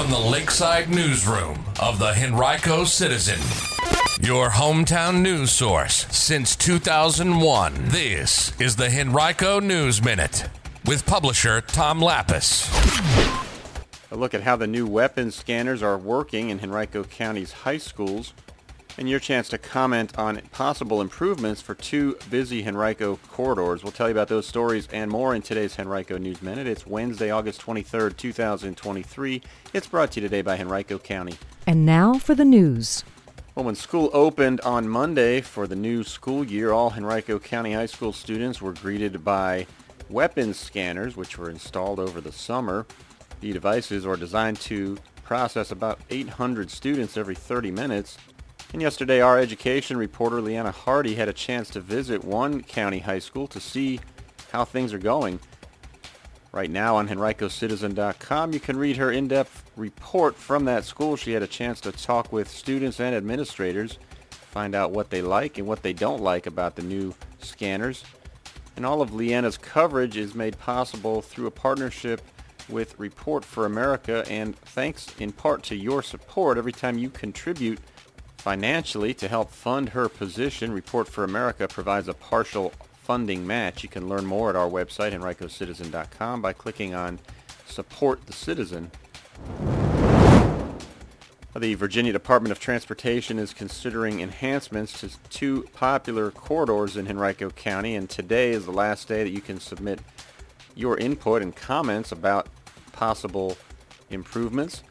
from the Lakeside Newsroom of the Henrico Citizen, your hometown news source since 2001. This is the Henrico News Minute with publisher Tom Lappas. A look at how the new weapons scanners are working in Henrico County's high schools and your chance to comment on possible improvements for two busy Henrico corridors. We'll tell you about those stories and more in today's Henrico News Minute. It's Wednesday, August 23rd, 2023. It's brought to you today by Henrico County. And now for the news. Well, when school opened on Monday for the new school year, all Henrico County High School students were greeted by weapons scanners, which were installed over the summer. The devices are designed to process about 800 students every 30 minutes and yesterday, our education reporter Leanna Hardy had a chance to visit one county high school to see how things are going. Right now on HenricoCitizen.com, you can read her in-depth report from that school. She had a chance to talk with students and administrators, find out what they like and what they don't like about the new scanners. And all of Leanna's coverage is made possible through a partnership with Report for America and thanks in part to your support every time you contribute Financially, to help fund her position, Report for America provides a partial funding match. You can learn more at our website, henricocitizen.com, by clicking on Support the Citizen. The Virginia Department of Transportation is considering enhancements to two popular corridors in Henrico County, and today is the last day that you can submit your input and comments about possible improvements.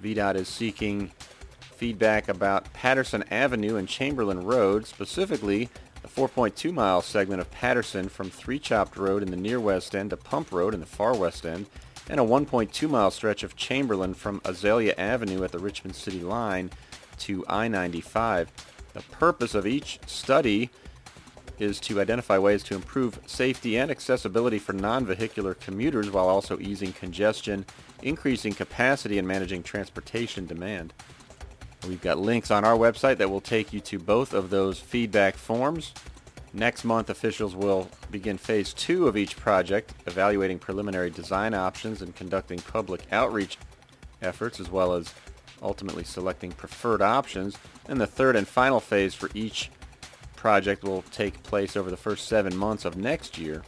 VDOT is seeking feedback about Patterson Avenue and Chamberlayne Road, specifically the 4.2 mile segment of Patterson from Three Chopt Road in the near west end to Pump Road in the far west end, and a 1.2 mile stretch of Chamberlayne from Azalea Avenue at the Richmond City line to I-95. The purpose of each study is to identify ways to improve safety and accessibility for non-vehicular commuters while also easing congestion, increasing capacity, and managing transportation demand. We've got links on our website that will take you to both of those feedback forms. Next month, officials will begin phase two of each project, evaluating preliminary design options and conducting public outreach efforts, as well as ultimately selecting preferred options. And the third and final phase for each project will take place over the first seven months of next year.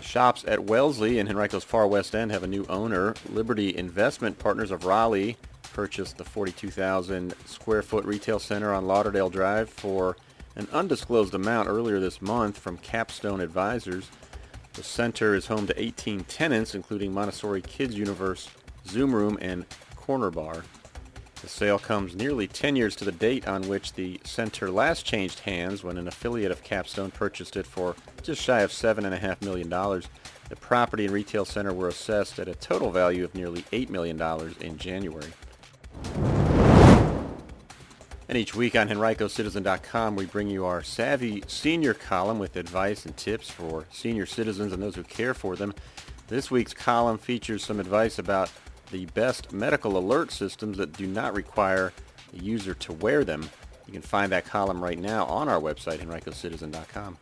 The shops at Wellesley in Henrico's far west end have a new owner. Liberty Investment Partners of Raleigh purchased the 42,000 square foot retail center on Lauderdale Drive for an undisclosed amount earlier this month from Capstone Advisors. The center is home to 18 tenants, including Montessori Kids Universe, Zoom Room, and Corner Bar. The sale comes nearly 10 years to the date on which the center last changed hands when an affiliate of Capstone purchased it for just shy of $7.5 million. The property and retail center were assessed at a total value of nearly $8 million in January. And each week on HenricoCitizen.com, we bring you our Savvy Senior column with advice and tips for senior citizens and those who care for them. This week's column features some advice about the best medical alert systems that do not require the user to wear them. You can find that column right now on our website, henricocitizen.com.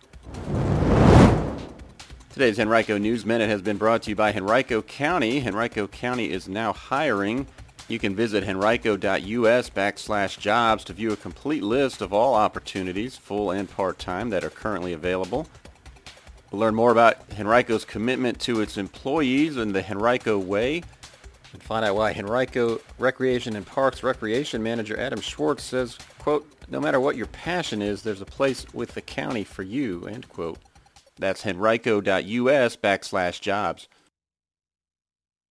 Today's Henrico News Minute has been brought to you by Henrico County. Henrico County is now hiring. You can visit henrico.us backslash jobs to view a complete list of all opportunities, full and part-time, that are currently available. Learn more about Henrico's commitment to its employees and the Henrico Way and find out why Henrico Recreation and Parks Recreation Manager Adam Schwartz says, quote, no matter what your passion is, there's a place with the county for you, end quote. That's henrico.us backslash jobs.